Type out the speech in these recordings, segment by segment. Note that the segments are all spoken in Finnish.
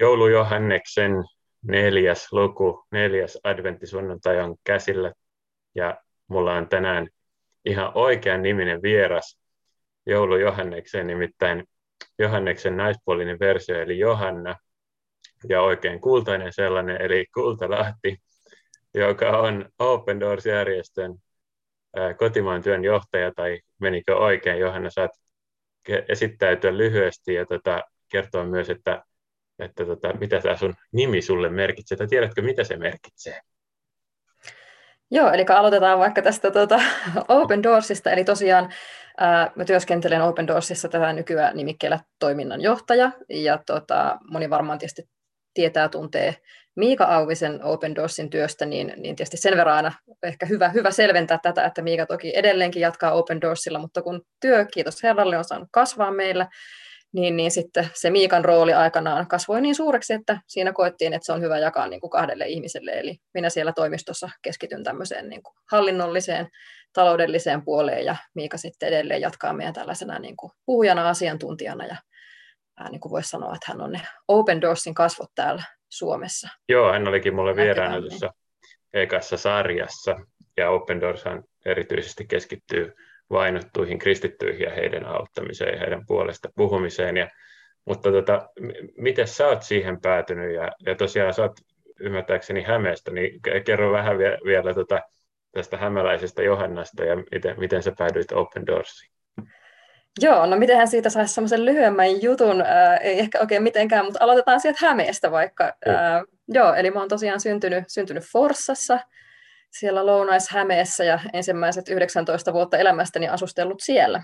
Joulu Johanneksen neljäs luku, neljäs adventtisunnuntai on käsillä. Ja mulla on tänään ihan oikean niminen vieras Joulu Johannekseen, nimittäin Johanneksen naispuolinen versio, eli Johanna, ja oikein kultainen sellainen, eli Kultalahti, joka on Open Doors-järjestön kotimaan työn johtaja, tai menikö oikein, Johanna, saat esittäytyä lyhyesti ja tota, kertoa myös, että, että tota, mitä tämä sun nimi sulle merkitsee, tai tiedätkö, mitä se merkitsee? Joo, eli aloitetaan vaikka tästä tuota, Open Doorsista, eli tosiaan ää, mä työskentelen Open Doorsissa tätä nykyään nimikkeellä toiminnanjohtaja, ja tota, moni varmaan tietysti tietää, tuntee Miika Auvisen Open Doorsin työstä, niin, niin tietysti sen verran aina ehkä hyvä, hyvä selventää tätä, että Miika toki edelleenkin jatkaa Open Doorsilla, mutta kun työ, kiitos Herralle, on saanut kasvaa meillä, niin, niin sitten se Miikan rooli aikanaan kasvoi niin suureksi, että siinä koettiin, että se on hyvä jakaa niin kuin kahdelle ihmiselle. Eli minä siellä toimistossa keskityn tämmöiseen niin kuin hallinnolliseen, taloudelliseen puoleen, ja Miika sitten edelleen jatkaa meidän tällaisena niin kuin puhujana, asiantuntijana, ja niin kuin voisi sanoa, että hän on ne Open Doorsin kasvot täällä Suomessa. Joo, hän olikin mulle vieraana tuossa ekassa sarjassa, ja Open Doors erityisesti keskittyy vainottuihin kristittyihin ja heidän auttamiseen ja heidän puolesta puhumiseen. Ja, mutta tota, miten sä oot siihen päätynyt ja, ja tosiaan sä oot ymmärtääkseni Hämeestä, niin kerro vähän vie, vielä tota, tästä hämäläisestä Johannasta ja miten, miten sä päädyit Open Doorsiin. Joo, no mitenhän siitä saisi semmoisen lyhyemmän jutun, äh, ei ehkä oikein mitenkään, mutta aloitetaan sieltä Hämeestä vaikka. Äh, joo, eli mä oon tosiaan syntynyt, syntynyt Forssassa, siellä Lounais-Hämeessä ja ensimmäiset 19 vuotta elämästäni asustellut siellä.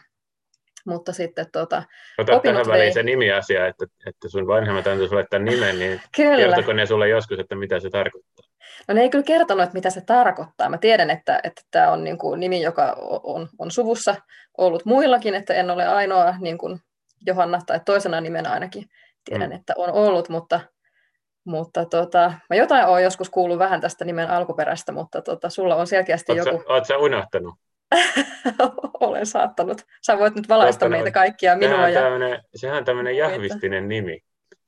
Mutta sitten tota, Ota tähän väliin se nimiasia, että, että sun vanhemmat antoi sulle tämän nimen, niin kyllä. kertoko ne sulle joskus, että mitä se tarkoittaa? No ne ei kyllä kertonut, että mitä se tarkoittaa. Mä tiedän, että, että tämä on niin kuin nimi, joka on, on suvussa ollut muillakin, että en ole ainoa niin kuin Johanna tai toisena nimenä ainakin tiedän, mm. että on ollut, mutta mutta tota, mä jotain olen joskus kuullut vähän tästä nimen alkuperäistä, mutta tota, sulla on selkeästi oot joku... Sä, oot sä unohtanut? Olen saattanut. Sä voit nyt valaista meitä kaikkia minua. Sehän, ja... tämmönen, sehän on tämmöinen jahvistinen nimi.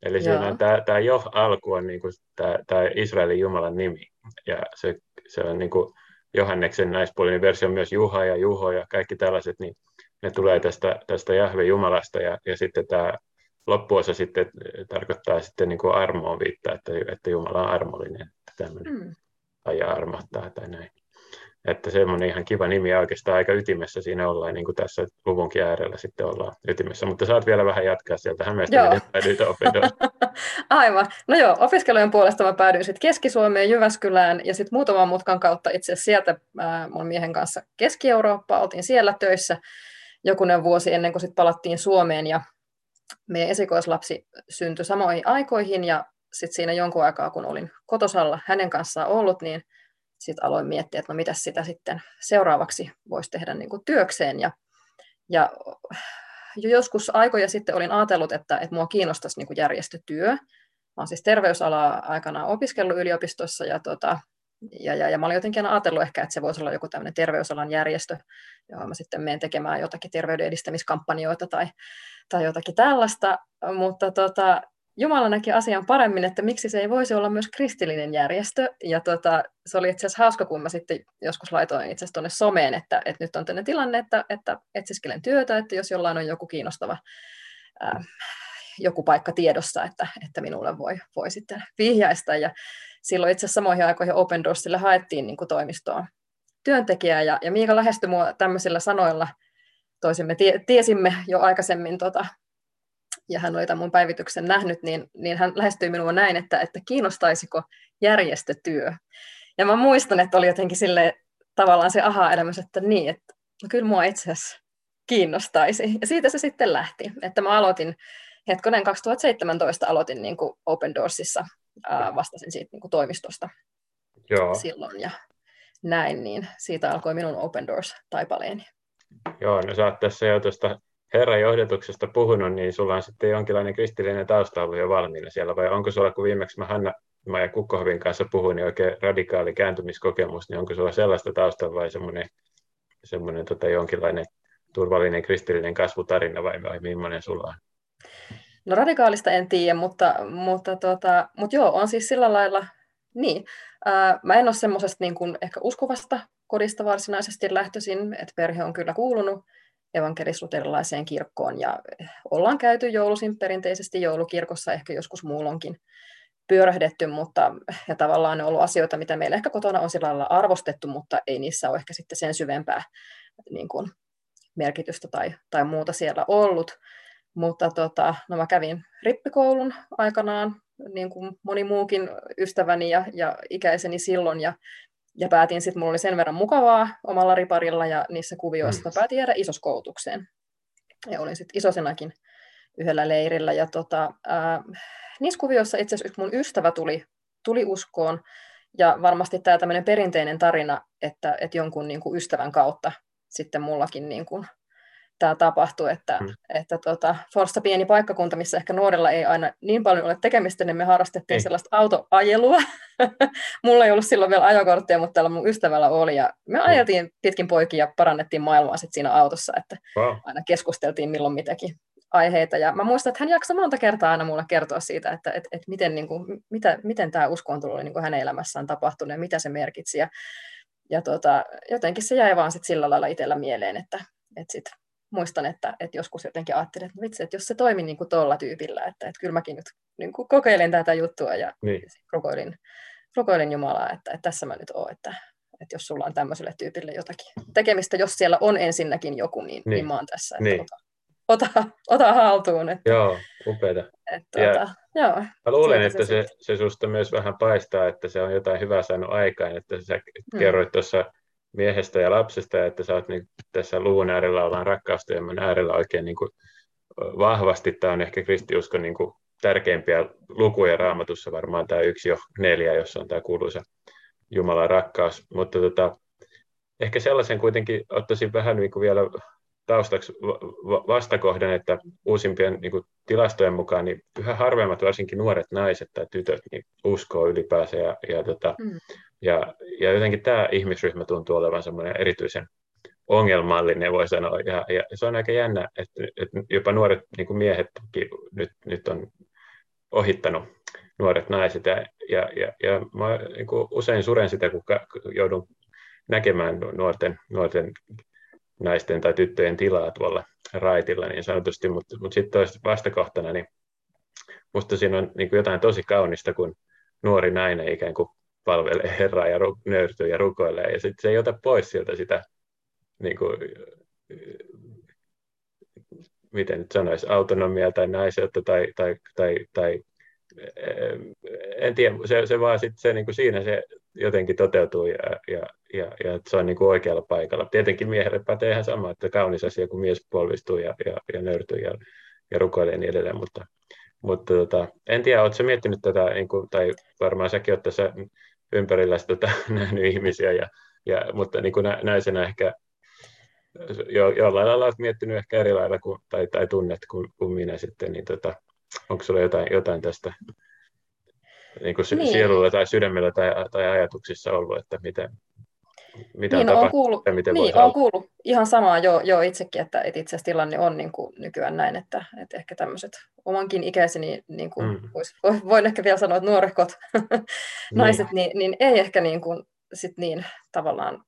Eli siinä on tämä, tämä Joh-alku on niin kuin tämä, tämä Israelin Jumalan nimi. Ja se, se on niin kuin Johanneksen naispuolinen versio myös Juha ja Juho ja kaikki tällaiset, niin ne tulee tästä, tästä Jahve Jumalasta ja, ja sitten tämä loppuosa sitten tarkoittaa sitten niin kuin armoon viittaa, että, että Jumala on armollinen, että tämmöinen mm. ajaa armahtaa tai näin. Että semmoinen ihan kiva nimi ja oikeastaan aika ytimessä siinä ollaan, niin kuin tässä luvunkin äärellä sitten ollaan ytimessä. Mutta saat vielä vähän jatkaa sieltä Hämeestä, joo. miten Aivan. No joo, opiskelujen puolesta mä päädyin sitten Keski-Suomeen, Jyväskylään ja sitten muutaman mutkan kautta itse asiassa sieltä äh, mun miehen kanssa Keski-Eurooppaan. Oltiin siellä töissä jokunen vuosi ennen kuin sitten palattiin Suomeen ja meidän esikoislapsi syntyi samoihin aikoihin ja sitten siinä jonkun aikaa, kun olin kotosalla hänen kanssaan ollut, niin sitten aloin miettiä, että no mitä sitä sitten seuraavaksi voisi tehdä niin kuin työkseen. Ja, ja jo joskus aikoja sitten olin ajatellut, että, että mua kiinnostaisi niin kuin järjestötyö. Olen siis terveysalaa aikanaan opiskellut yliopistossa ja, tota, ja, ja, ja mä olin jotenkin ajatellut ehkä, että se voisi olla joku tämmöinen terveysalan järjestö, johon mä sitten menen tekemään jotakin terveyden edistämiskampanjoita tai, tai jotakin tällaista, mutta tota, Jumala näki asian paremmin, että miksi se ei voisi olla myös kristillinen järjestö. Ja tota, se oli itse asiassa hauska, kun mä sitten joskus laitoin itse asiassa tuonne someen, että, että nyt on tämmöinen tilanne, että, että etsiskelen työtä, että jos jollain on joku kiinnostava ää, joku paikka tiedossa, että, että minulle voi, voi sitten vihjaista. Ja silloin itse samoihin aikoihin Open Doorsille haettiin niin kuin toimistoon työntekijää, ja, ja Miika lähestyi mua tämmöisillä sanoilla, toisimme tie, tiesimme jo aikaisemmin tota, ja hän oli tämän mun päivityksen nähnyt, niin, niin hän lähestyi minua näin, että, että kiinnostaisiko järjestötyö. Ja mä muistan, että oli jotenkin sille tavallaan se aha-elämys, että niin, että no kyllä mua itse asiassa kiinnostaisi. Ja siitä se sitten lähti, että mä aloitin, hetkonen 2017 aloitin niin kuin Open Doorsissa, ää, vastasin siitä niin kuin toimistosta Joo. silloin ja näin, niin siitä alkoi minun Open Doors-taipaleeni. Joo, no sä oot tässä jo tuosta Herran johdatuksesta puhunut, niin sulla on sitten jonkinlainen kristillinen tausta ollut jo valmiina siellä, vai onko sulla, kun viimeksi mä Hanna ja Kukkohovin kanssa puhuin, niin oikein radikaali kääntymiskokemus, niin onko sulla sellaista taustaa vai semmoinen, semmoinen tota, jonkinlainen turvallinen kristillinen kasvutarina vai, vai millainen sulla on? No radikaalista en tiedä, mutta, mutta, tota, mutta joo, on siis sillä lailla, niin. Ää, mä en ole semmoisesta niin kuin ehkä uskovasta kodista varsinaisesti lähtöisin, että perhe on kyllä kuulunut evankelisluterilaiseen kirkkoon ja ollaan käyty joulusin perinteisesti joulukirkossa, ehkä joskus muulonkin pyörähdetty, mutta ja tavallaan ne on ollut asioita, mitä meillä ehkä kotona on sillä lailla arvostettu, mutta ei niissä ole ehkä sitten sen syvempää niin kuin, merkitystä tai, tai muuta siellä ollut. Mutta tota, no mä kävin rippikoulun aikanaan, niin kuin moni muukin ystäväni ja, ja ikäiseni silloin, ja, ja päätin sitten, mulla oli sen verran mukavaa omalla riparilla ja niissä kuvioissa, mm. päätin jäädä isoskoulutukseen. Ja olin sitten isosenakin yhdellä leirillä. Ja tota, ää, niissä kuvioissa itse asiassa mun ystävä tuli, tuli uskoon, ja varmasti tämä tämmöinen perinteinen tarina, että, että jonkun niin kuin ystävän kautta sitten mullakin niin kuin tämä tapahtui, että, mm. että tota, Forsta pieni paikkakunta, missä ehkä nuorilla ei aina niin paljon ole tekemistä, niin me harrastettiin ei. sellaista autoajelua. Mulla ei ollut silloin vielä ajokorttia, mutta tällä mun ystävällä oli, ja me mm. ajeltiin pitkin poikia ja parannettiin maailmaa sit siinä autossa, että wow. aina keskusteltiin milloin mitäkin aiheita. Ja mä muistan, että hän jaksoi monta kertaa aina mulle kertoa siitä, että että että miten, niin kuin, mitä, miten tämä uskonto oli niin kuin hänen elämässään tapahtunut ja mitä se merkitsi. Ja, ja tota, jotenkin se jäi vaan sit sillä lailla itsellä mieleen, että, että sit muistan, että, että joskus jotenkin ajattelin, että vitsi, että jos se toimi niin kuin tuolla tyypillä, että, että kyllä mäkin nyt niin kuin kokeilin tätä juttua ja niin. rukoilin, rukoilin Jumalaa, että, että tässä mä nyt oon, että, että jos sulla on tämmöiselle tyypille jotakin tekemistä, jos siellä on ensinnäkin joku, niin, niin. niin mä oon tässä, että niin. ota, ota, ota haltuun. Että, joo, upeata. Että, ja, tota, joo, mä luulen, että se, se, se susta myös vähän paistaa, että se on jotain hyvää saanut aikaan, että sä mm. kerroit tuossa miehestä ja lapsesta, että sä oot niin, tässä luvun äärellä ollaan rakkaustyömän äärellä oikein niin kuin vahvasti. Tämä on ehkä kristiuskon niin kuin tärkeimpiä lukuja raamatussa, varmaan tämä yksi jo neljä, jossa on tämä kuuluisa Jumalan rakkaus. Mutta tota, ehkä sellaisen kuitenkin ottaisin vähän niin kuin vielä taustaksi vastakohdan, että uusimpien niin kuin tilastojen mukaan niin yhä harvemmat, varsinkin nuoret naiset tai tytöt, niin uskoo ylipäänsä. Ja, ja, tota, mm. Ja, ja jotenkin tämä ihmisryhmä tuntuu olevan semmoinen erityisen ongelmallinen, voi sanoa. Ja, ja se on aika jännä, että, että jopa nuoret niin miehetkin nyt, nyt on ohittanut nuoret naiset. Ja, ja, ja, ja mä niin usein suren sitä, kun joudun näkemään nuorten, nuorten naisten tai tyttöjen tilaa tuolla raitilla niin sanotusti, mutta, mutta sitten vastakohtana, niin musta siinä on niin kuin jotain tosi kaunista, kun nuori nainen ikään kuin palvelee Herraa ja ru- nöyrtyy ja rukoilee, ja sitten se ei ota pois sieltä sitä, niin kuin, miten nyt sanoisi, autonomiaa tai naiseutta tai, tai, tai, tai en tiedä, se, se vaan sit se, niin kuin siinä se jotenkin toteutuu ja, ja, ja, ja se on niin kuin oikealla paikalla. Tietenkin miehelle pätee ihan sama, että kaunis asia, kun mies polvistuu ja, ja, ja nöyrtyy ja, ja rukoilee ja niin edelleen, mutta, mutta tota, en tiedä, oletko miettinyt tätä, niin kuin, tai varmaan säkin olet tässä ympärillä tota, nähnyt ihmisiä, ja, ja, mutta niin kuin nä, näisenä ehkä jo, jollain lailla olet miettinyt ehkä eri lailla kuin, tai, tai tunnet kuin, kuin minä sitten, niin tota, onko sulla jotain, jotain tästä niin kuin niin. sielulla tai sydämellä tai, tai ajatuksissa ollut, että miten, mitä niin, on kuullut, ja miten niin, on kuullut ihan samaa jo, jo itsekin, että, että itse asiassa tilanne on niin kuin nykyään näin, että, että ehkä tämmöiset omankin ikäiseni, niin kuin mm. vois, voin ehkä vielä sanoa, että nuorekot naiset, niin. Niin, niin ei ehkä niin, kuin, sit niin tavallaan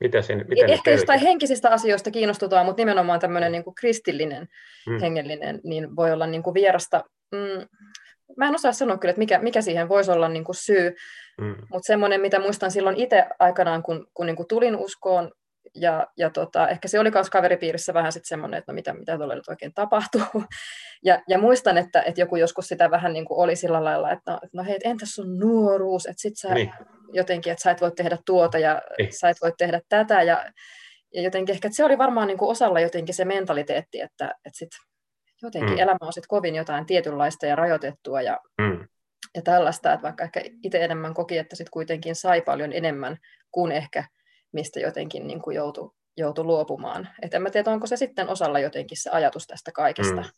mitä sen, miten Ehkä jostain henkisistä asioista kiinnostutaan, mutta nimenomaan tämmöinen niin kuin kristillinen, mm. hengellinen, niin voi olla niin kuin vierasta. Mm, mä en osaa sanoa kyllä, että mikä, mikä siihen voisi olla niin kuin syy, mm. mutta semmoinen, mitä muistan silloin itse aikanaan, kun, kun niin kuin tulin uskoon, ja, ja tota, ehkä se oli myös kaveripiirissä vähän sitten semmoinen, että no mitä, mitä tuolla nyt oikein tapahtuu. Ja, ja muistan, että, että joku joskus sitä vähän niin kuin oli sillä lailla, että no, no hei, entäs sun nuoruus, että sit sä niin. jotenkin, että sä et voi tehdä tuota ja Ei. sä et voi tehdä tätä. Ja, ja jotenkin ehkä, että se oli varmaan niin kuin osalla jotenkin se mentaliteetti, että, että sit jotenkin mm. elämä on sitten kovin jotain tietynlaista ja rajoitettua ja, mm. ja tällaista, että vaikka ehkä itse enemmän koki, että sitten kuitenkin sai paljon enemmän kuin ehkä mistä jotenkin niin kuin joutui, joutui luopumaan. Et en mä tiedä, onko se sitten osalla jotenkin se ajatus tästä kaikesta. Mm.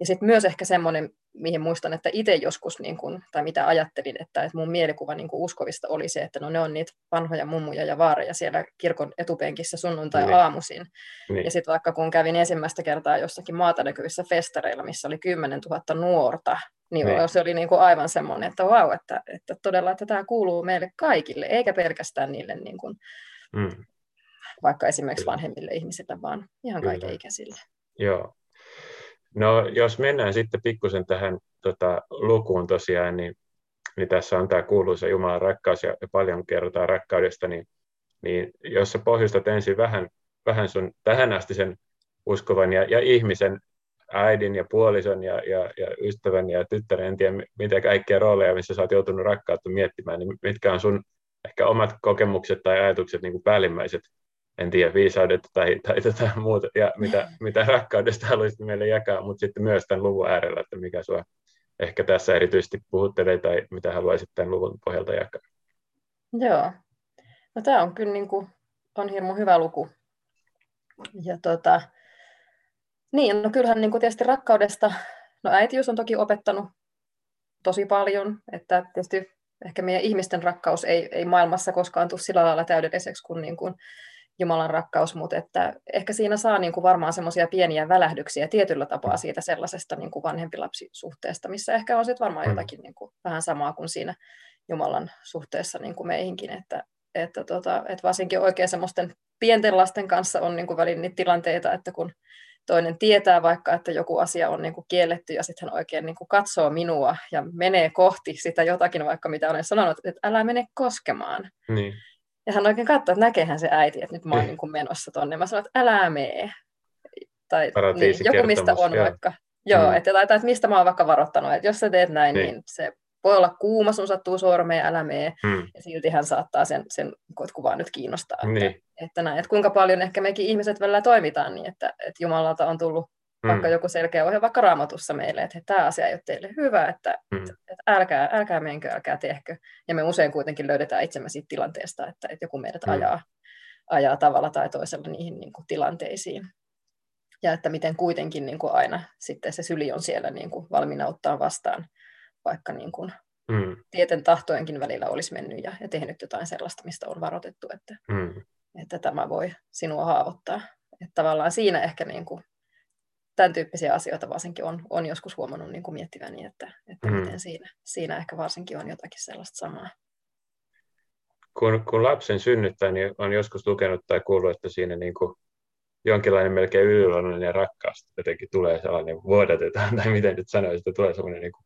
Ja sitten myös ehkä semmoinen, mihin muistan, että itse joskus, niin kun, tai mitä ajattelin, että, että mun mielikuva niin uskovista oli se, että no ne on niitä vanhoja mummuja ja vaareja siellä kirkon etupenkissä sunnuntai-aamuisin. Niin. Ja sitten vaikka kun kävin ensimmäistä kertaa jossakin maata näkyvissä festareilla, missä oli 10 000 nuorta, niin, niin. se oli niin kuin aivan semmoinen, että vau, wow, että, että todella, että tämä kuuluu meille kaikille, eikä pelkästään niille niin kuin, mm. vaikka esimerkiksi vanhemmille ihmisille, vaan ihan kaikenikäisille. Joo, No jos mennään sitten pikkusen tähän tota, lukuun tosiaan, niin, niin tässä on tämä kuuluisa Jumalan rakkaus ja, paljon kerrotaan rakkaudesta, niin, niin jos sä pohjustat ensin vähän, vähän sun tähän asti sen uskovan ja, ja ihmisen äidin ja puolison ja, ja, ja ystävän ja tyttären, en tiedä mitä kaikkia rooleja, missä sä oot joutunut rakkautta miettimään, niin mitkä on sun ehkä omat kokemukset tai ajatukset niin kuin päällimmäiset en tiedä, viisaudetta tai, tai tätä muuta, ja mitä, mitä rakkaudesta haluaisit meille jakaa, mutta sitten myös tämän luvun äärellä, että mikä sinua ehkä tässä erityisesti puhuttelee tai mitä haluaisit tämän luvun pohjalta jakaa. Joo, no tämä on kyllä niin kuin, on hirmu hyvä luku. Ja tota, niin, no kyllähän niin kuin tietysti rakkaudesta, no äitiys on toki opettanut tosi paljon, että tietysti ehkä meidän ihmisten rakkaus ei, ei maailmassa koskaan tule sillä lailla täydelliseksi kuin, niin kuin Jumalan rakkaus, mutta että ehkä siinä saa niin kuin varmaan semmoisia pieniä välähdyksiä tietyllä tapaa siitä sellaisesta niin kuin vanhempi-lapsisuhteesta, missä ehkä on sitten varmaan mm. jotakin niin kuin vähän samaa kuin siinä Jumalan suhteessa niin kuin meihinkin, että, että, tota, että varsinkin oikein semmoisten pienten lasten kanssa on niin kuin välin niitä tilanteita, että kun toinen tietää vaikka, että joku asia on niin kuin kielletty ja sitten hän oikein niin kuin katsoo minua ja menee kohti sitä jotakin, vaikka mitä olen sanonut, että älä mene koskemaan. Niin ja hän oikein katsoi, että näkeehän se äiti, että nyt mä oon niin kuin menossa tonne. Mä sanoin, että älä mee. Tai niin, joku mistä on joo. vaikka. Joo, mm. että, tai, että mistä mä oon vaikka varoittanut, että jos sä teet näin, niin, niin se voi olla kuuma, sun sattuu sormeen, älä mee. Mm. Ja silti hän saattaa sen, sen kuvaa nyt kiinnostaa. Niin. Että, että, näin, että kuinka paljon ehkä mekin ihmiset välillä toimitaan niin, että, että Jumalalta on tullut mm. vaikka joku selkeä ohje vaikka raamatussa meille, että tämä asia ei ole teille hyvä, että, mm. että, että älkää, älkää menkö, älkää tehkö. Ja me usein kuitenkin löydetään itsemme siitä tilanteesta, että, että joku meidät mm. ajaa, ajaa tavalla tai toisella niihin niin kuin, tilanteisiin. Ja että miten kuitenkin niin kuin aina sitten se syli on siellä niin kuin, valmiina ottaa vastaan, vaikka niin kuin, mm. tieten tahtojenkin välillä olisi mennyt ja, ja tehnyt jotain sellaista, mistä on varoitettu, että, mm. että tämä voi sinua haavoittaa. Että tavallaan siinä ehkä niin kuin, tämän tyyppisiä asioita varsinkin on, on joskus huomannut niin kuin miettiväni, että, että mm. miten siinä, siinä ehkä varsinkin on jotakin sellaista samaa. Kun, kun lapsen synnyttää, niin on joskus lukenut tai kuullut, että siinä niin kuin jonkinlainen melkein yliluonnollinen rakkaus jotenkin tulee sellainen, vuodatetaan, tai miten nyt sanoisin, että tulee sellainen niin kuin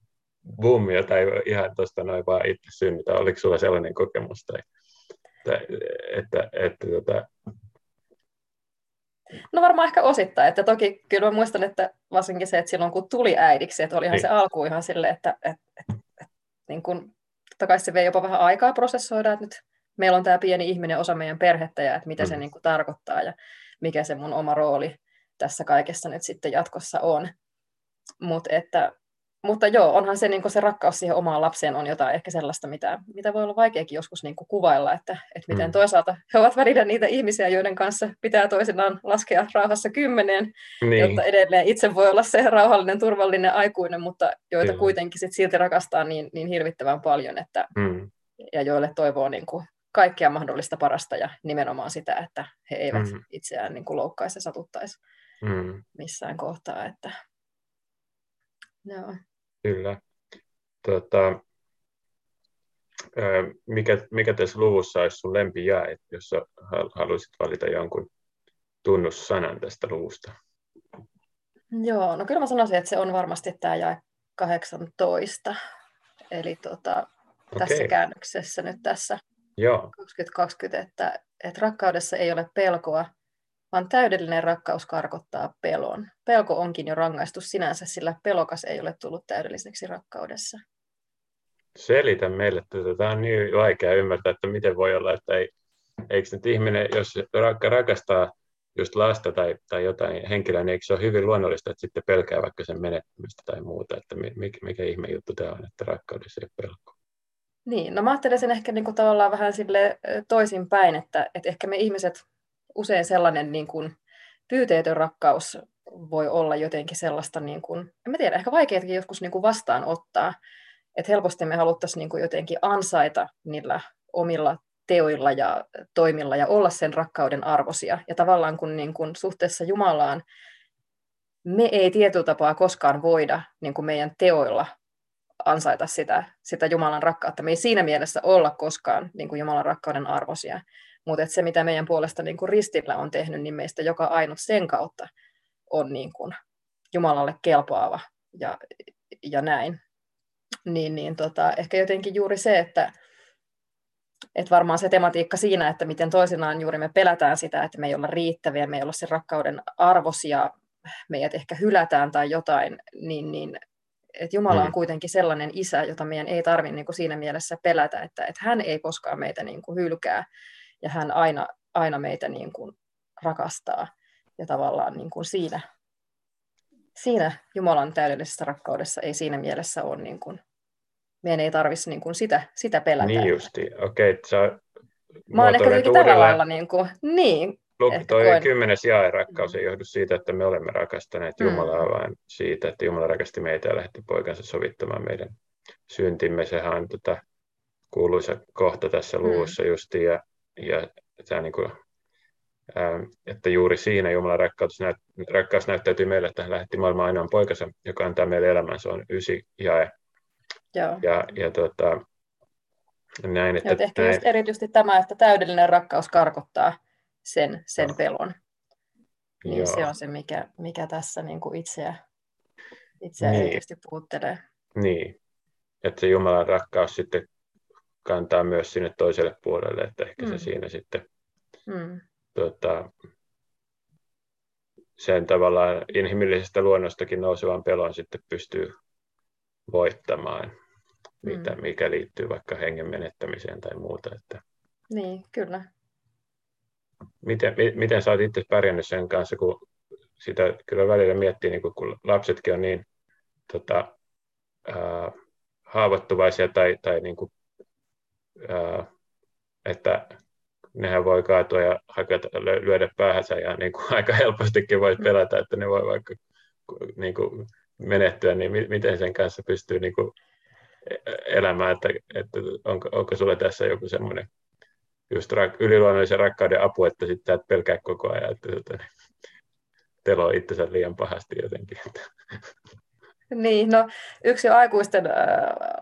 boom, jota ei ihan tuosta noin vaan itse synnytä. Oliko sulla sellainen kokemus? Tai, tai että, että, että, tota, No varmaan ehkä osittain, että toki kyllä mä muistan, että varsinkin se, että silloin kun tuli äidiksi, että olihan niin. se alku ihan silleen, että, että, että, että niin kun, totta kai se vei jopa vähän aikaa prosessoida, että nyt meillä on tämä pieni ihminen osa meidän perhettä ja että mitä mm. se niin kuin tarkoittaa ja mikä se mun oma rooli tässä kaikessa nyt sitten jatkossa on. Mutta että mutta joo, onhan se, niin se rakkaus siihen omaan lapseen on jotain ehkä sellaista, mitä, mitä voi olla vaikeakin joskus niin kuvailla, että, että miten mm. toisaalta he ovat välillä niitä ihmisiä, joiden kanssa pitää toisinaan laskea rauhassa kymmeneen, niin. jotta edelleen itse voi olla se rauhallinen, turvallinen aikuinen, mutta joita Kyllä. kuitenkin sit silti rakastaa niin, niin hirvittävän paljon, että, mm. ja joille toivoo niin kuin kaikkea mahdollista parasta ja nimenomaan sitä, että he eivät mm. itseään niin kuin loukkaisi ja satuttaisi mm. missään kohtaa. Että, Joo. Kyllä. Tota, mikä, mikä tässä luvussa olisi sun lempijae, jos haluaisit valita jonkun tunnussanan tästä luvusta? Joo, no kyllä mä sanoisin, että se on varmasti tämä jae 18. Eli tota, okay. tässä käännöksessä nyt tässä Joo. 2020, että, että rakkaudessa ei ole pelkoa, vaan täydellinen rakkaus karkottaa pelon. Pelko onkin jo rangaistus sinänsä, sillä pelokas ei ole tullut täydelliseksi rakkaudessa. Selitä meille, että tämä on niin vaikea ymmärtää, että miten voi olla, että ei, eikö nyt ihminen, jos rakastaa just lasta tai, tai jotain henkilöä, niin eikö se ole hyvin luonnollista, että sitten pelkää vaikka sen menettämistä tai muuta, että mikä, mikä ihme juttu tämä on, että rakkaudessa ei pelko. Niin, no mä ajattelen sen ehkä niin kuin tavallaan vähän sille toisinpäin, että, että ehkä me ihmiset usein sellainen niin kuin pyyteetön rakkaus voi olla jotenkin sellaista, niin kuin, en mä tiedä, ehkä vaikeatakin joskus niin kuin vastaanottaa, että helposti me haluttaisiin niin kuin jotenkin ansaita niillä omilla teoilla ja toimilla ja olla sen rakkauden arvosia. Ja tavallaan kun, niin kun suhteessa Jumalaan me ei tietyllä tapaa koskaan voida niin kuin meidän teoilla ansaita sitä, sitä Jumalan rakkautta. Me ei siinä mielessä olla koskaan niin kuin Jumalan rakkauden arvosia. Mutta se, mitä meidän puolesta niin kuin ristillä on tehnyt, niin meistä joka ainut sen kautta on niin kuin Jumalalle kelpaava ja, ja näin. Niin, niin tota, ehkä jotenkin juuri se, että, että varmaan se tematiikka siinä, että miten toisinaan juuri me pelätään sitä, että me ei olla riittäviä, me ei olla sen rakkauden arvosia, meidät ehkä hylätään tai jotain, niin, niin että Jumala on mm. kuitenkin sellainen isä, jota meidän ei tarvitse niin siinä mielessä pelätä, että, että hän ei koskaan meitä niin kuin hylkää ja hän aina, aina meitä niin kuin rakastaa. Ja tavallaan niin kuin siinä, siinä Jumalan täydellisessä rakkaudessa ei siinä mielessä ole niin kuin meidän ei tarvitsisi niin kuin sitä, sitä pelätä. Niin justi, okei. Okay, sä Mä oon ehkä tällä lailla, niin, kuin, niin Luk, toi koen. kymmenes jae rakkaus ei johdu siitä, että me olemme rakastaneet mm. Jumalaa, vaan siitä, että Jumala rakasti meitä ja lähetti poikansa sovittamaan meidän syntimme. Sehän on tota, kuuluisa kohta tässä mm. luvussa mm. justi, ja, ja tämä niin kuin, että juuri siinä Jumalan rakkaus, näyt, rakkaus näyttäytyy meille, että hän lähetti maailman ainoan poikansa, joka antaa meille elämän. Se on ysi jae. Joo. Ja, ja tota, näin, että, ja ehkä näin. Just erityisesti tämä, että täydellinen rakkaus karkottaa sen, sen pelon. Niin Joo. se on se, mikä, mikä tässä niin kuin itseä, itseä niin. erityisesti puuttelee. Niin, että se Jumalan rakkaus sitten kantaa myös sinne toiselle puolelle, että ehkä mm. se siinä sitten mm. tota, sen tavallaan inhimillisestä luonnostakin nousevan pelon sitten pystyy voittamaan, mitä, mm. mikä liittyy vaikka hengen menettämiseen tai muuta. Että... Niin, kyllä. Miten, miten sä oot itse pärjännyt sen kanssa, kun sitä kyllä välillä miettii, niin kun, kun lapsetkin on niin tota, ää, haavoittuvaisia tai, tai niin kuin, että nehän voi kaatua ja hakata, lyödä päähänsä ja niin kuin aika helpostikin voi pelätä, että ne voi vaikka niin kuin menehtyä, niin miten sen kanssa pystyy niin kuin elämään, että, että onko, onko sulla tässä joku semmoinen just rak, yliluonnollisen rakkauden apu, että sitten et pelkää koko ajan, että tota, niin, telo itsensä liian pahasti jotenkin. Niin, no yksi aikuisten äh,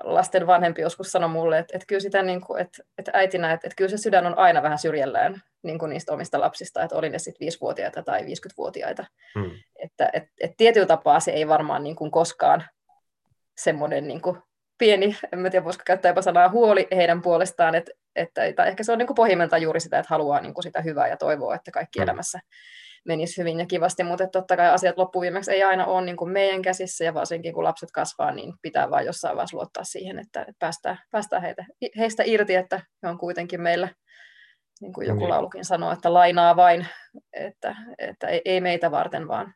lasten vanhempi joskus sanoi mulle, että, että kyllä sitä niin kuin, että, että äitinä, että, että kyllä se sydän on aina vähän syrjällään niin kuin niistä omista lapsista, että oli ne sitten viisivuotiaita tai 50-vuotiaita. Hmm. Että et, et tietyllä tapaa se ei varmaan niin kuin koskaan semmoinen niin kuin pieni, en mä tiedä voisiko käyttää jopa sanaa huoli heidän puolestaan, että, että tai ehkä se on niin kuin pohjimmiltaan juuri sitä, että haluaa niin kuin sitä hyvää ja toivoa, että kaikki hmm. elämässä menisi hyvin ja kivasti, mutta totta kai asiat loppuviimeksi ei aina ole niin kuin meidän käsissä, ja varsinkin kun lapset kasvaa, niin pitää vain jossain vaiheessa luottaa siihen, että päästään, päästään heitä, heistä irti, että he on kuitenkin meillä, niin kuin joku niin. laulukin sanoo, että lainaa vain, että, että ei meitä varten, vaan,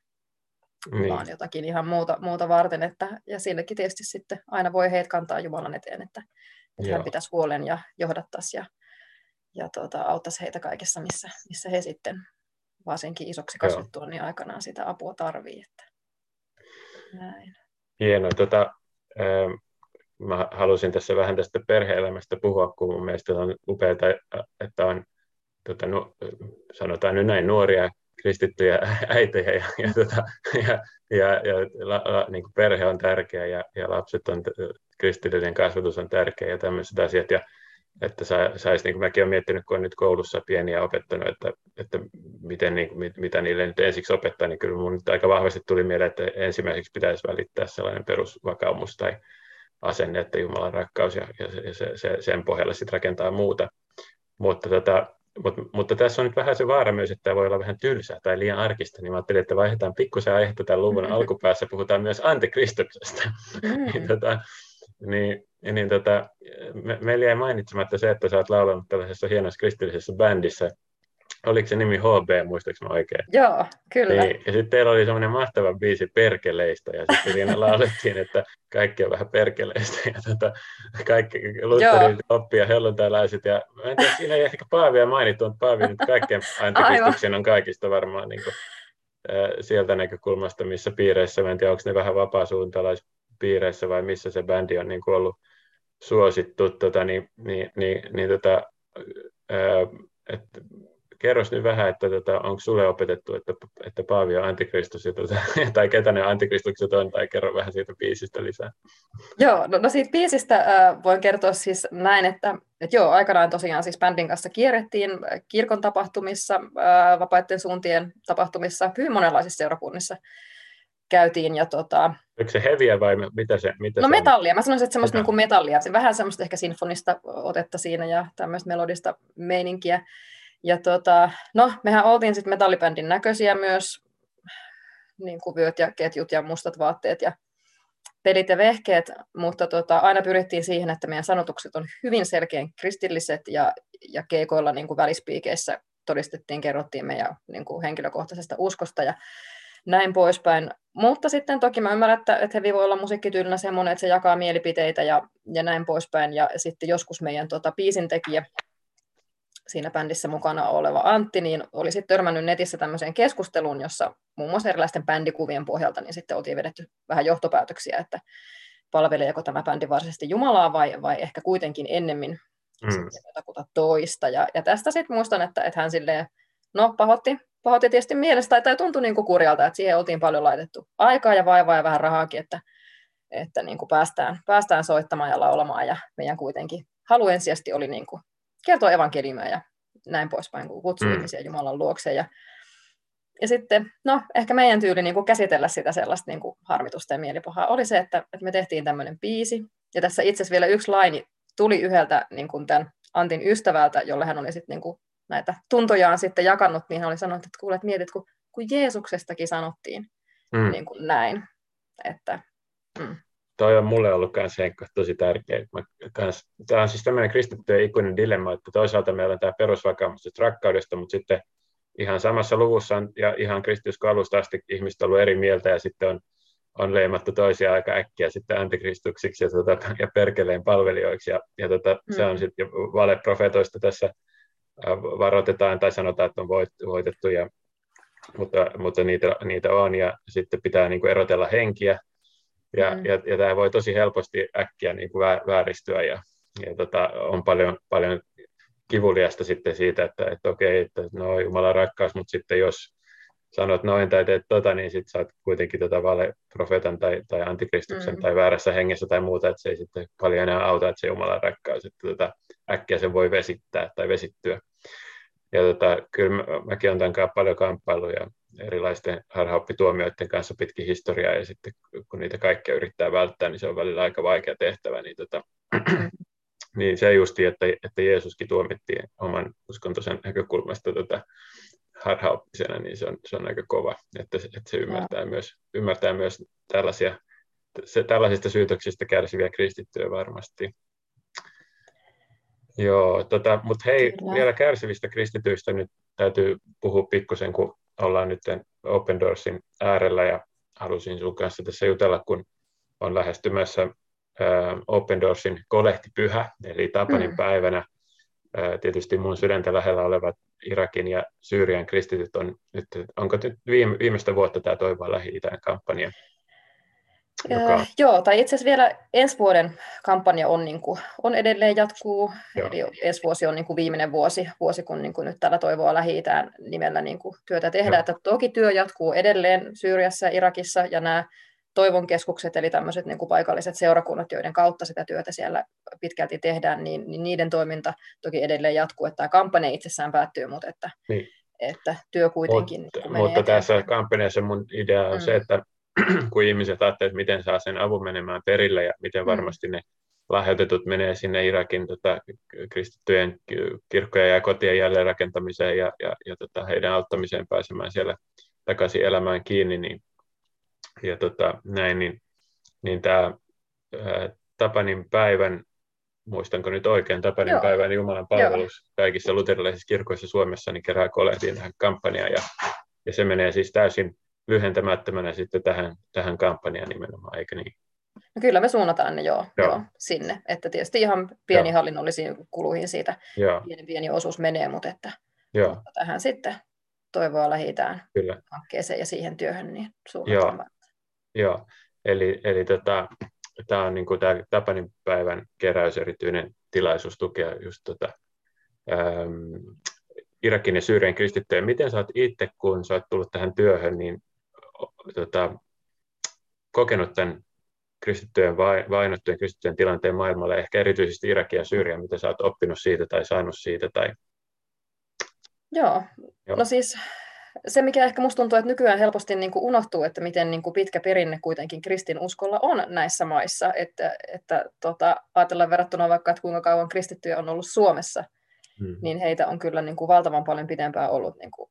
niin. vaan jotakin ihan muuta, muuta varten, että, ja siinäkin tietysti sitten aina voi heitä kantaa Jumalan eteen, että, että hän pitäisi huolen ja johdattaisi ja, ja tuota, auttaisi heitä kaikessa, missä, missä he sitten varsinkin isoksi kasvettua, niin aikanaan sitä apua tarvii. Että... Näin. Hienoa. Tota, ähm, mä halusin tässä vähän tästä perhe-elämästä puhua, kun mun mielestä on upeaa, että on tota, no, sanotaan nyt näin nuoria kristittyjä äitejä ja, ja, tota, ja, ja, ja la, la, niin kuin perhe on tärkeä ja, ja lapset on, kristillinen kasvatus on tärkeä ja tämmöiset asiat. Ja että saisi, niin kuin mäkin olen miettinyt, kun olen nyt koulussa pieniä opettanut, että, että miten, niin, mit, mitä niille nyt ensiksi opettaa, niin kyllä mun nyt aika vahvasti tuli mieleen, että ensimmäiseksi pitäisi välittää sellainen perusvakaumus tai asenne, että Jumalan rakkaus ja, ja se, se, sen pohjalla sitten rakentaa muuta. Mutta, tota, mutta, mutta tässä on nyt vähän se vaara myös, että tämä voi olla vähän tylsää tai liian arkista, niin mä ajattelin, että vaihdetaan pikkusen aihetta tämän luvun mm-hmm. alkupäässä, puhutaan myös antikristuksesta. Mm-hmm. tota, niin, niin tota, me, meillä jäi mainitsematta se, että sä oot laulanut tällaisessa hienossa kristillisessä bändissä. Oliko se nimi HB, muistaakseni oikein? Joo, kyllä. Niin, ja sitten teillä oli semmoinen mahtava biisi Perkeleistä, ja sitten siinä laulettiin, että kaikki on vähän perkeleistä, ja tota, kaikki Lutherin oppia helluntailaiset, ja mä en tiedä, siinä ei ehkä Paavia mainittu, mutta Paavi nyt kaikkeen antikristuksen on kaikista varmaan niin kuin, sieltä näkökulmasta, missä piireissä, mä en tiedä, onko ne vähän vapaa-suuntalaispiireissä vai missä se bändi on niin kuin ollut suosittu, tota, niin, niin, niin, niin tota, että kerros nyt vähän, että tota, onko sulle opetettu, että, että Paavi on antikristus, ja tota, tai ketä ne antikristukset on, tai kerro vähän siitä biisistä lisää. Joo, no, no siitä biisistä äh, voin kertoa siis näin, että, että joo, aikanaan tosiaan siis bändin kanssa kierrettiin kirkon tapahtumissa, äh, vapaiden suuntien tapahtumissa, hyvin monenlaisissa seurakunnissa käytiin. Ja tota... Onko se heviä vai mitä se, mitä no se metallia, on? mä sanoisin, että semmoista niin kuin metallia, vähän semmoista ehkä sinfonista otetta siinä ja tämmöistä melodista meininkiä. Ja tota, no, mehän oltiin sitten metallibändin näköisiä myös, niin kuin vyöt ja ketjut ja mustat vaatteet ja pelit ja vehkeet, mutta tota, aina pyrittiin siihen, että meidän sanotukset on hyvin selkeän kristilliset ja, ja keikoilla niin kuin välispiikeissä todistettiin, kerrottiin meidän niin kuin henkilökohtaisesta uskosta ja näin poispäin. Mutta sitten toki mä ymmärrän, että, että Heavy voi olla musiikkityylänä semmoinen, että se jakaa mielipiteitä ja, ja näin poispäin. Ja sitten joskus meidän tota, biisintekijä siinä bändissä mukana oleva Antti, niin oli sitten törmännyt netissä tämmöiseen keskusteluun, jossa muun muassa erilaisten bändikuvien pohjalta niin sitten oltiin vedetty vähän johtopäätöksiä, että palveleeko tämä bändi varsinaisesti Jumalaa vai, vai ehkä kuitenkin ennemmin mm. jotakuta toista. Ja, ja tästä sitten muistan, että, että hän silleen, no pahotti, pahotti tietysti mielestä, tai tuntui niin kuin kurjalta, että siihen oltiin paljon laitettu aikaa ja vaivaa ja vähän rahaakin, että, että niin kuin päästään, päästään soittamaan ja laulamaan, ja meidän kuitenkin halu ensisijaisesti oli niin kuin kertoa evankeliumia ja näin poispäin, kun kutsuu mm. ihmisiä Jumalan luokse. Ja, ja sitten, no, ehkä meidän tyyli niin kuin käsitellä sitä sellaista niin kuin harmitusta ja mielipahaa oli se, että, että me tehtiin tämmöinen biisi. Ja tässä itse asiassa vielä yksi laini tuli yhdeltä niin kuin tämän Antin ystävältä, jolle hän oli sitten niin kuin näitä tuntojaan sitten jakannut, niin hän oli sanonut, että kuulet, mietit, kun, kun Jeesuksestakin sanottiin mm. niin kuin näin. Että, mm toi on mulle ollut myös henkko tosi tärkeä. Mä kans, tämä on siis tämmöinen kristittyjen ikuinen dilemma, että toisaalta meillä on tämä perusvakaumus rakkaudesta, mutta sitten ihan samassa luvussa on, ja ihan kristityskon alusta asti ihmiset on ollut eri mieltä ja sitten on, on leimattu toisia aika äkkiä sitten antikristuksiksi ja, tota, ja perkeleen palvelijoiksi. Ja, ja tota, mm. se on sitten valeprofetoista tässä varoitetaan tai sanotaan, että on voitettu, ja, mutta, mutta niitä, niitä on ja sitten pitää niin kuin erotella henkiä ja, mm. ja, ja tämä voi tosi helposti äkkiä niin kuin vääristyä ja, ja tota, on paljon, paljon kivuliasta sitten siitä, että, että okei, että no Jumalan rakkaus, mutta sitten jos sanot noin tai teet tota, niin sitten saat kuitenkin tota valeprofetan tai, tai antikristuksen mm. tai väärässä hengessä tai muuta, että se ei sitten paljon enää auta, että se Jumalan rakkaus, että tota, äkkiä se voi vesittää tai vesittyä. Ja tota, kyllä mä, mäkin olen tämän paljon kamppailuja erilaisten harhaoppituomioiden kanssa pitkin historiaa, ja sitten kun niitä kaikkea yrittää välttää, niin se on välillä aika vaikea tehtävä, niin, tota, niin se justi, että, että Jeesuskin tuomittiin oman uskontosen näkökulmasta tota, harhaoppisena, niin se on, se on aika kova, että, että se ymmärtää myös, ymmärtää myös tällaisia, se, tällaisista syytöksistä kärsiviä kristittyjä varmasti. Joo, tota, mutta hei, Kyllä. vielä kärsivistä kristityistä nyt täytyy puhua pikkusen, kun ollaan nyt Open Doorsin äärellä ja halusin sinun kanssa tässä jutella, kun on lähestymässä Open Doorsin kolehtipyhä, eli Tapanin mm. päivänä. Tietysti mun sydäntä lähellä olevat Irakin ja Syyrian kristityt on nyt, onko nyt viime, viimeistä vuotta tämä Toivoa lähi kampanja joka... Joo, tai itse asiassa vielä ensi vuoden kampanja on, niin kuin, on edelleen jatkuu, joo. eli ensi vuosi on niin kuin viimeinen vuosi, vuosi kun niin kuin nyt tällä toivoa lähi nimellä niin kuin työtä tehdään. Että toki työ jatkuu edelleen Syyriassa ja Irakissa, ja nämä toivon keskukset, eli tämmöiset niin kuin paikalliset seurakunnat, joiden kautta sitä työtä siellä pitkälti tehdään, niin, niin niiden toiminta toki edelleen jatkuu, että tämä kampanja itsessään päättyy, mutta että, niin. että työ kuitenkin Mut, niin Mutta eteenpäin. tässä kampanjassa mun idea on mm. se, että kun ihmiset ajattelevat, että miten saa sen avun menemään perille ja miten mm. varmasti ne lahjoitetut menee sinne Irakin tota, kristittyjen kirkkojen ja kotien jälleenrakentamiseen ja, ja, ja tota, heidän auttamiseen pääsemään siellä takaisin elämään kiinni. Niin, ja tota, näin, niin, niin tämä Tapanin päivän, muistanko nyt oikein, Tapanin Joo. päivän Jumalan palvelus Joo. kaikissa luterilaisissa kirkoissa Suomessa, niin kerää kolehtiin tähän kampanjaan ja, ja se menee siis täysin lyhentämättömänä sitten tähän, tähän kampanjaan nimenomaan, eikö niin? No kyllä me suunnataan ne joo, joo. joo sinne, että tietysti ihan pieni joo. hallinnollisiin kuluihin siitä joo. pieni, pieni osuus menee, mutta että joo. tähän sitten toivoa lähitään hankkeeseen ja siihen työhön, niin Joo. Joo, eli, eli tota, tämä on niin kuin tämä Tapanin päivän keräys erityinen tilaisuus tukea just tota, äm, Irakin ja Syyrian kristittyjä. Miten sä oot itse, kun sä oot tullut tähän työhön, niin tota, kokenut tämän kristittyjen vainottujen kristittyjen tilanteen maailmalla, ehkä erityisesti Irakia ja Syyria, mitä sä oot oppinut siitä tai saanut siitä? Tai... Joo. Joo, no siis se, mikä ehkä musta tuntuu, että nykyään helposti niin kuin unohtuu, että miten niin kuin pitkä perinne kuitenkin kristinuskolla on näissä maissa. Että, että tota, ajatellaan verrattuna vaikka, että kuinka kauan kristittyjä on ollut Suomessa, hmm. niin heitä on kyllä niin kuin valtavan paljon pidempään ollut niin kuin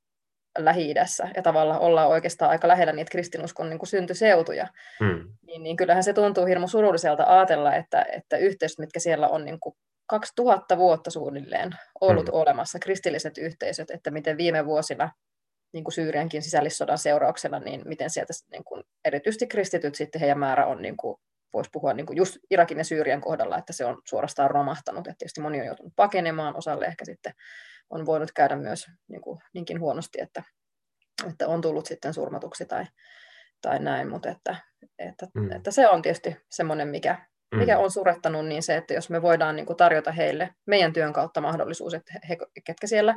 Lähi-idässä ja tavallaan ollaan oikeastaan aika lähellä niitä kristinuskon niin kuin syntyseutuja, hmm. niin, niin kyllähän se tuntuu hirmu surulliselta ajatella, että, että yhteisöt, mitkä siellä on niin kuin 2000 vuotta suunnilleen ollut hmm. olemassa, kristilliset yhteisöt, että miten viime vuosina niin kuin Syyriankin sisällissodan seurauksena, niin miten sieltä niin kuin, erityisesti kristityt sitten heidän määrä on, niin kuin, voisi puhua niin kuin just Irakin ja Syyrian kohdalla, että se on suorastaan romahtanut, että tietysti moni on joutunut pakenemaan, osalle ehkä sitten on voinut käydä myös niin kuin, niinkin huonosti, että, että on tullut sitten surmatuksi tai, tai näin, mutta että, että, mm. että se on tietysti semmoinen, mikä, mikä mm. on surettanut, niin se, että jos me voidaan niin kuin tarjota heille meidän työn kautta mahdollisuus, että he, ketkä siellä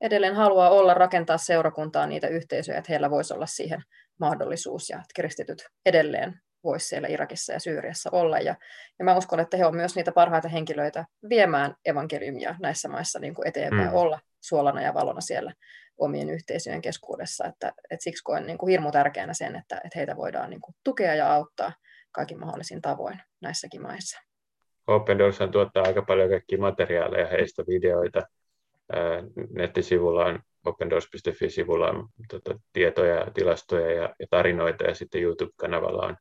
edelleen haluaa olla, rakentaa seurakuntaa, niitä yhteisöjä, että heillä voisi olla siihen mahdollisuus ja että kristityt edelleen voisi siellä Irakissa ja Syyriassa olla. Ja, ja mä uskon, että he on myös niitä parhaita henkilöitä viemään evankeliumia näissä maissa niin kuin eteenpäin, mm. olla suolana ja valona siellä omien yhteisöjen keskuudessa. Että, että siksi koen niin kuin hirmu tärkeänä sen, että, että heitä voidaan niin kuin tukea ja auttaa kaikin mahdollisin tavoin näissäkin maissa. Open Doors tuottaa aika paljon kaikkia materiaaleja, heistä videoita. Nettisivulla on opendoors.fi-sivulla on tota, tietoja, tilastoja ja, ja tarinoita, ja sitten YouTube-kanavalla on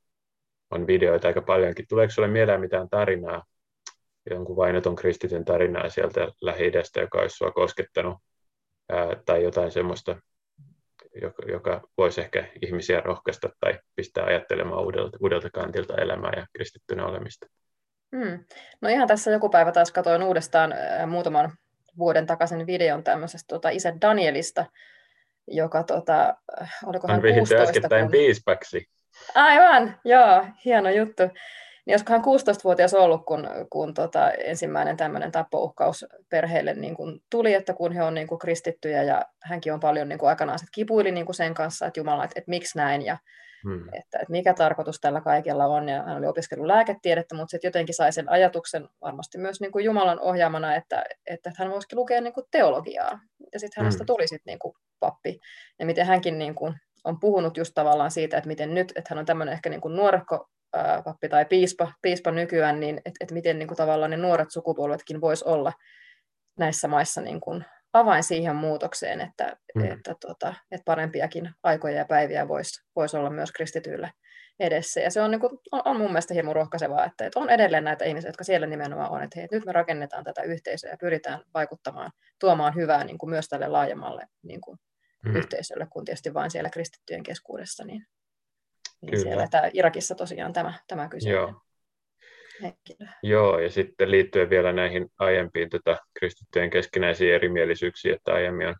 on videoita aika paljonkin. Tuleeko sinulle mieleen mitään tarinaa, jonkun vainotun kristityn tarinaa sieltä lähi joka olisi sinua koskettanut, ää, tai jotain semmoista, joka, joka voisi ehkä ihmisiä rohkaista tai pistää ajattelemaan uudelta, uudelta kantilta elämää ja kristittynä olemista? Hmm. No ihan tässä joku päivä taas katsoin uudestaan äh, muutaman vuoden takaisin videon tämmöisestä tota, isä Danielista, joka, tota, oliko hän 16, äskettäin kun... piispaksi. Aivan, joo, hieno juttu. Niin olisikohan 16-vuotias ollut, kun, kun tota, ensimmäinen tämmöinen tappouhkaus perheelle niin kun tuli, että kun he on niin kun kristittyjä ja hänkin on paljon niin kun aikanaan sit kipuili niin kun sen kanssa, että Jumala, että, että miksi näin ja hmm. että, että mikä tarkoitus tällä kaikella on. Ja hän oli opiskellut lääketiedettä, mutta sitten jotenkin sai sen ajatuksen varmasti myös niin kuin Jumalan ohjaamana, että, että hän voisikin lukea niin kuin teologiaa. Ja sitten hänestä hmm. tuli sitten niin kuin pappi. Ja miten hänkin niin kuin on puhunut just tavallaan siitä, että miten nyt, että hän on tämmöinen ehkä niin kuin nuorekko pappi tai piispa, piispa nykyään, niin että, että miten niin kuin tavallaan ne nuoret sukupolvetkin vois olla näissä maissa niin kuin avain siihen muutokseen, että, mm. että, tota, että parempiakin aikoja ja päiviä voisi vois olla myös kristityillä edessä. Ja se on, niin kuin, on, on mun mielestä hieman rohkaisevaa, että, että on edelleen näitä ihmisiä, jotka siellä nimenomaan on, että hei, nyt me rakennetaan tätä yhteisöä ja pyritään vaikuttamaan, tuomaan hyvää niin kuin myös tälle laajemmalle niin kuin mm. yhteisölle kuin tietysti vain siellä kristittyjen keskuudessa. Niin, niin siellä tämä Irakissa tosiaan tämä, tämä kyseinen Joo. henkilö. Joo, ja sitten liittyen vielä näihin aiempiin tota, kristittyjen keskinäisiin erimielisyyksiin, että aiemmin on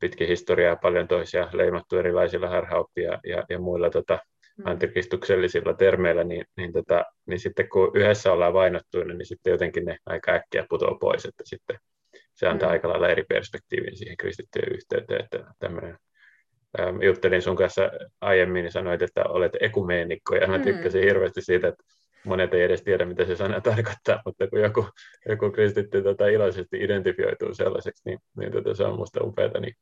pitkin historiaa paljon toisia leimattu erilaisilla harhaoppia ja, ja muilla tota, mm. antikristuksellisilla termeillä, niin, niin, tota, niin sitten kun yhdessä ollaan vainottuina, niin sitten jotenkin ne aika äkkiä putoaa pois, että sitten se antaa mm. aika lailla eri perspektiivin siihen kristittyjen yhteyteen, että tämmöinen ähm, juttelin sun kanssa aiemmin, niin sanoit, että olet ekumeenikko, ja mä mm. tykkäsin mm. hirveästi siitä, että monet ei edes tiedä, mitä se sana tarkoittaa, mutta kun joku, joku kristitty tota, iloisesti identifioituu sellaiseksi, niin, niin tota, se on musta upeata, niin,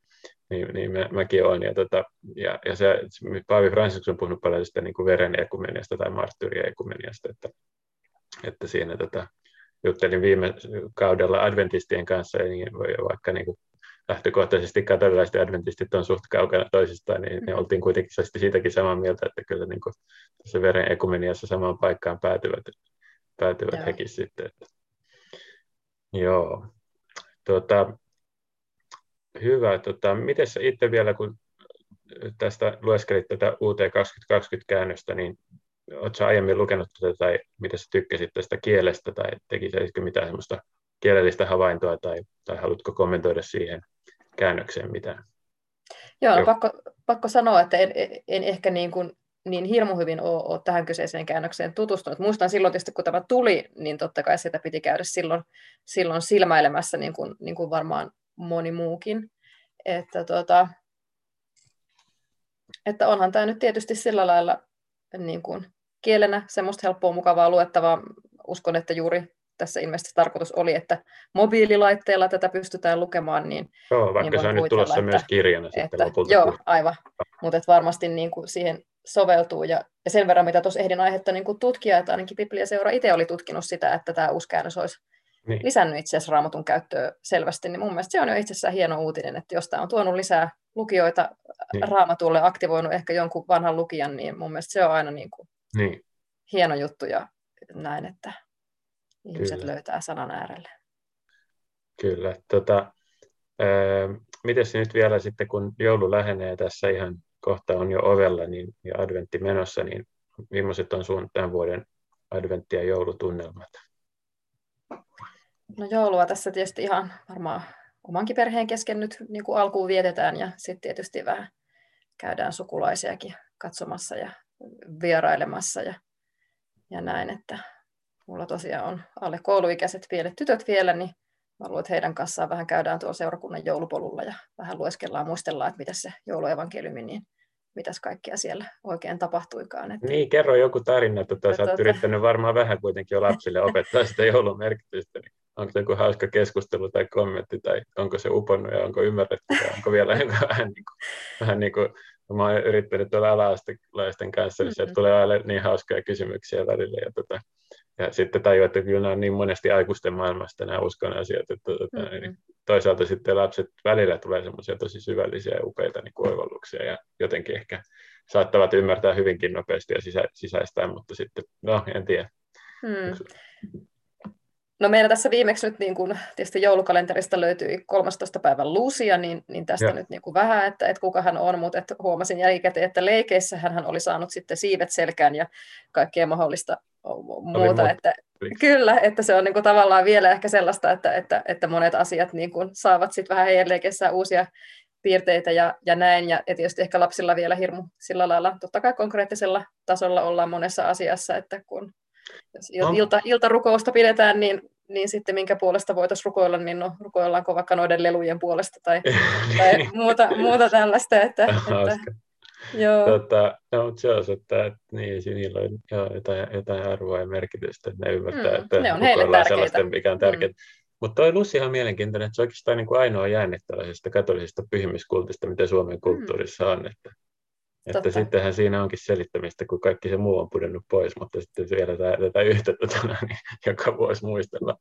niin, niin mä, mäkin olen. Ja, tota, ja, ja se, Paavi Francis on puhunut paljon sitä niin kuin veren ekumeniasta tai marttyyrien ekumeniasta, että, että siinä tota, juttelin viime kaudella adventistien kanssa, niin vaikka niin kuin lähtökohtaisesti katolilaiset ja adventistit on suht kaukana toisistaan, niin me mm. oltiin kuitenkin siitäkin samaa mieltä, että kyllä niin kuin tässä veren ekumeniassa samaan paikkaan päätyvät, päätyvät Joo. hekin sitten. Että. Joo. Tuota, hyvä. Tota, miten sä itse vielä, kun tästä lueskelit tätä UT 2020-käännöstä, niin Oletko aiemmin lukenut tätä tai mitä sä tykkäsit tästä kielestä tai tekisitkö mitään semmoista kielellistä havaintoa tai, tai haluatko kommentoida siihen käännökseen mitään? Joo, no pakko, pakko sanoa, että en, en ehkä niin, kuin, niin hirmu hyvin ole, ole tähän kyseiseen käännökseen tutustunut. Muistan silloin tietysti, kun tämä tuli, niin totta kai sitä piti käydä silloin, silloin silmäilemässä, niin kuin, niin kuin varmaan moni muukin. Että, tota, että onhan tämä nyt tietysti sillä lailla niin kuin kielenä semmoista helppoa, mukavaa, luettavaa. Uskon, että juuri tässä ilmeisesti tarkoitus oli, että mobiililaitteella tätä pystytään lukemaan. Niin, joo, vaikka niin se on nyt tulossa että, myös kirjana että, sitten lopulta. Joo, aivan. Mutta varmasti niin kuin siihen soveltuu. Ja, ja sen verran, mitä tuossa ehdin aihetta niin kuin tutkia, että ainakin Biblia-seura itse oli tutkinut sitä, että tämä uusi käännös olisi niin. lisännyt itse asiassa raamatun käyttöä selvästi, niin mun mielestä se on jo itsessään hieno uutinen, että jos tämä on tuonut lisää lukijoita niin. raamatulle, aktivoinut ehkä jonkun vanhan lukijan, niin mun mielestä se on aina niin kuin niin. hieno juttu ja näin, että ihmiset Kyllä. löytää sanan äärelle. Kyllä. Tota, miten se nyt vielä sitten, kun joulu lähenee tässä ihan kohta on jo ovella niin, ja adventti menossa, niin millaiset on sun tämän vuoden adventti- ja joulutunnelmat? No joulua tässä tietysti ihan varmaan omankin perheen kesken nyt niin kuin alkuun vietetään ja sitten tietysti vähän käydään sukulaisiakin katsomassa ja vierailemassa ja, ja näin, että mulla tosiaan on alle kouluikäiset pienet tytöt vielä, niin mä luulen, että heidän kanssaan vähän käydään tuolla seurakunnan joulupolulla ja vähän lueskellaan, muistellaan, että mitä se jouluevankeliumi, niin mitäs kaikkea siellä oikein tapahtuikaan. Että... Niin, kerro joku tarina, että sä oot tuota... yrittänyt varmaan vähän kuitenkin jo lapsille opettaa sitä joulun merkitystä, niin onko se joku hauska keskustelu tai kommentti, tai onko se uponnut ja onko ymmärretty, tai onko vielä vähän niin kuin, vähän niin kuin mä oon yrittänyt tuolla ala-astelaisten kanssa, niin mm-hmm. tulee aina niin hauskoja kysymyksiä välillä, ja tota, ja sitten tajua, että kyllä nämä on niin monesti aikuisten maailmasta nämä uskon asiat, että tuota, mm-hmm. niin toisaalta sitten lapset välillä tulee semmoisia tosi syvällisiä ja upeita niin oivalluksia ja jotenkin ehkä saattavat ymmärtää hyvinkin nopeasti ja sisä, sisäistää, mutta sitten, no en tiedä. Mm. No meillä tässä viimeksi nyt niin kuin, tietysti joulukalenterista löytyi 13. päivän Lucia, niin, niin tästä ja. nyt niin kuin vähän, että, että kuka hän on, mutta että huomasin jälkikäteen, että leikeissä hän oli saanut sitten siivet selkään ja kaikkea mahdollista muuta. Että, kyllä, että se on niin kuin, tavallaan vielä ehkä sellaista, että, että, että monet asiat niin kuin, saavat sitten vähän heidän leikeissä uusia piirteitä ja, ja näin. Ja, ja tietysti ehkä lapsilla vielä hirmu sillä lailla, totta kai konkreettisella tasolla ollaan monessa asiassa, että kun jos ilta, iltarukousta pidetään, niin, niin sitten minkä puolesta voitaisiin rukoilla, niin no, rukoillaanko vaikka noiden lelujen puolesta tai, tai muuta, muuta tällaista. Että, että, joo. Tota, no, se on, että, että niin, niillä on joo, jotain, jotain arvoa ja merkitystä, että ne ymmärtää, mm, että ne on tärkeitä. sellaista, mikä on tärkeää. Mm. Mutta toi Lussi on mielenkiintoinen, että se on oikeastaan niin kuin ainoa jäänne tällaisesta katolisesta pyhimyskultista, mitä Suomen mm. kulttuurissa on. Että että sittenhän siinä onkin selittämistä, kun kaikki se muu on pudonnut pois, mutta sitten vielä tätä, yhtä tätä, niin joka vuosi muistella.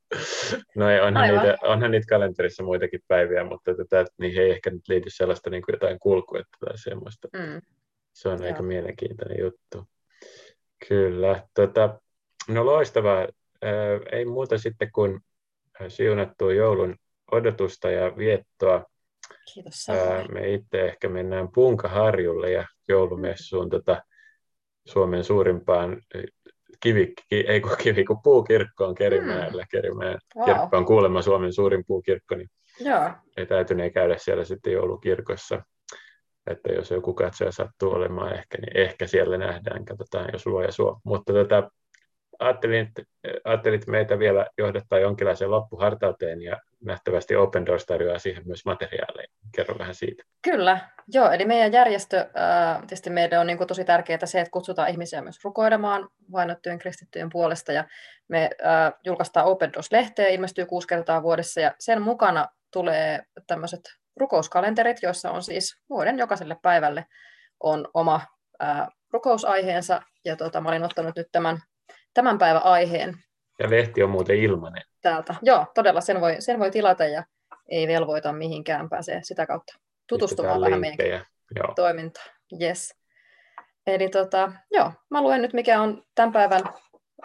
No ei, onhan, niitä, onhan niitä kalenterissa muitakin päiviä, mutta tätä, niin ei ehkä nyt liity sellaista niin kuin jotain kulkuetta tai semmoista. Mm. Se on Joo. aika mielenkiintoinen juttu. Kyllä. Tota, no loistavaa. Ei muuta sitten kuin siunattua joulun odotusta ja viettoa. Kiitos. Me itse ehkä mennään Punkaharjulle ja joulumessuun tota, Suomen suurimpaan kivi, ei kun kivi, kun puukirkkoon Kerimäellä. Mm. Kerimäen wow. kirkko on kuulemma Suomen suurin puukirkko, niin Joo. ei täytynee käydä siellä sitten joulukirkossa. Että jos joku katsoja sattuu olemaan ehkä, niin ehkä siellä nähdään, katsotaan jos luo suo. Mutta tota, ajattelin, että, ajattelin, että meitä vielä johdattaa jonkinlaiseen loppuhartauteen ja nähtävästi Open Doors tarjoaa siihen myös materiaaleja. Kerro vähän siitä. Kyllä, joo, eli meidän järjestö, tietysti meidän on niin kuin tosi tärkeää se, että kutsutaan ihmisiä myös rukoilemaan vainottujen kristittyjen puolesta ja me äh, julkaistaan Open Doors-lehteä, ilmestyy kuusi kertaa vuodessa ja sen mukana tulee tämmöiset rukouskalenterit, joissa on siis vuoden jokaiselle päivälle on oma äh, rukousaiheensa ja tota, mä olin ottanut nyt tämän tämän päivän aiheen. Ja lehti on muuten ilmainen. Täältä. Joo, todella sen voi, sen voi tilata ja ei velvoita mihinkään, pääsee sitä kautta tutustumaan vähän meidän toimintaan. Yes. Eli tota, joo, mä luen nyt mikä on tämän päivän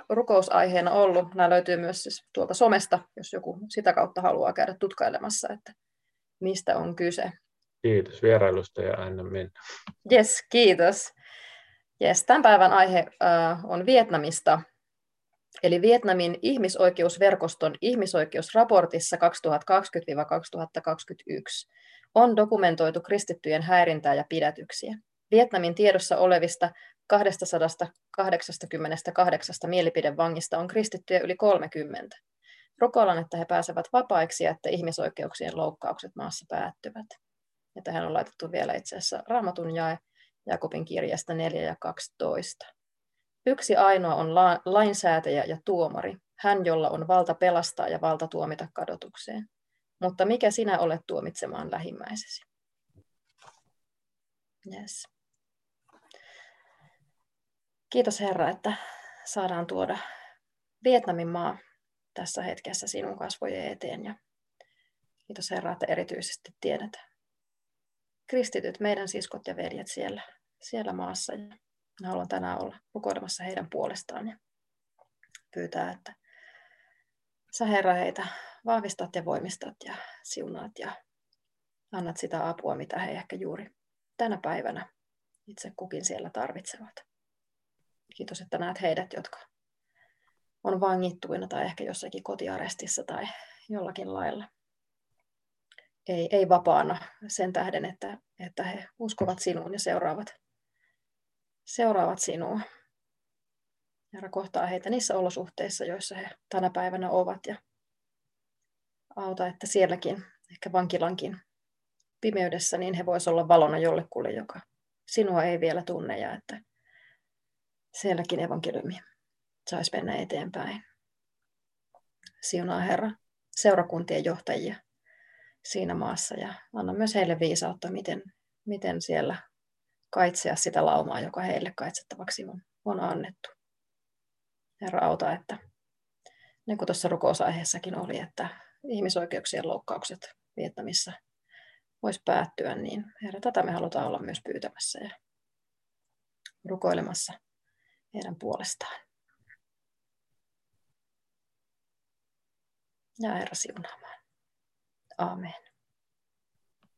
rukousaiheena ollut. Nämä löytyy myös siis tuolta somesta, jos joku sitä kautta haluaa käydä tutkailemassa, että mistä on kyse. Kiitos vierailusta ja aina mennä. Yes, kiitos. Yes, tämän päivän aihe äh, on Vietnamista Eli Vietnamin ihmisoikeusverkoston ihmisoikeusraportissa 2020-2021 on dokumentoitu kristittyjen häirintää ja pidätyksiä. Vietnamin tiedossa olevista 288 mielipidevangista on kristittyjä yli 30. Rukoillaan, että he pääsevät vapaiksi ja että ihmisoikeuksien loukkaukset maassa päättyvät. Ja tähän on laitettu vielä itse asiassa raamatun jae Jakobin kirjasta 4 ja 12. Yksi ainoa on la- lainsäätäjä ja tuomari, hän jolla on valta pelastaa ja valta tuomita kadotukseen. Mutta mikä sinä olet tuomitsemaan lähimmäisesi? Yes. Kiitos Herra, että saadaan tuoda Vietnamin maa tässä hetkessä sinun kasvojen eteen. Ja kiitos Herra, että erityisesti tiedät kristityt, meidän siskot ja veljet siellä, siellä maassa. Ja haluan tänään olla rukoilemassa heidän puolestaan ja pyytää, että sä Herra heitä vahvistat ja voimistat ja siunaat ja annat sitä apua, mitä he ehkä juuri tänä päivänä itse kukin siellä tarvitsevat. Kiitos, että näet heidät, jotka on vangittuina tai ehkä jossakin kotiarestissa tai jollakin lailla. Ei, ei vapaana sen tähden, että, että he uskovat sinuun ja seuraavat, seuraavat sinua. Herra kohtaa heitä niissä olosuhteissa, joissa he tänä päivänä ovat ja auta, että sielläkin, ehkä vankilankin pimeydessä, niin he voisivat olla valona jollekulle, joka sinua ei vielä tunne ja että sielläkin evankeliumi saisi mennä eteenpäin. Siunaa Herra seurakuntien johtajia siinä maassa ja anna myös heille viisautta, miten, miten siellä kaitsea sitä laumaa, joka heille kaitsettavaksi on, on annettu. Herra auta, että niin kuin tuossa rukousaiheessakin oli, että ihmisoikeuksien loukkaukset Vietnamissa voisi päättyä, niin Herra, tätä me halutaan olla myös pyytämässä ja rukoilemassa heidän puolestaan. Ja Herra siunaamaan. Amen.